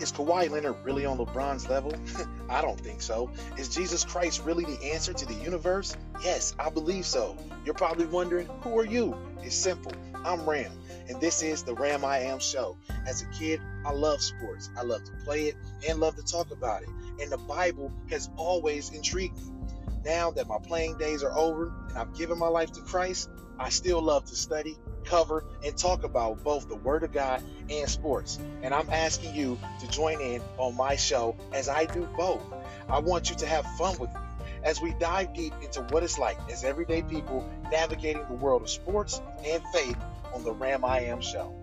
Is Kawhi Leonard really on LeBron's level? I don't think so. Is Jesus Christ really the answer to the universe? Yes, I believe so. You're probably wondering, who are you? It's simple. I'm Ram, and this is the Ram I Am Show. As a kid, I love sports. I love to play it and love to talk about it. And the Bible has always intrigued me. Now that my playing days are over and I've given my life to Christ, I still love to study, cover, and talk about both the Word of God and sports. And I'm asking you to join in on my show as I do both. I want you to have fun with me as we dive deep into what it's like as everyday people navigating the world of sports and faith on the Ram I Am show.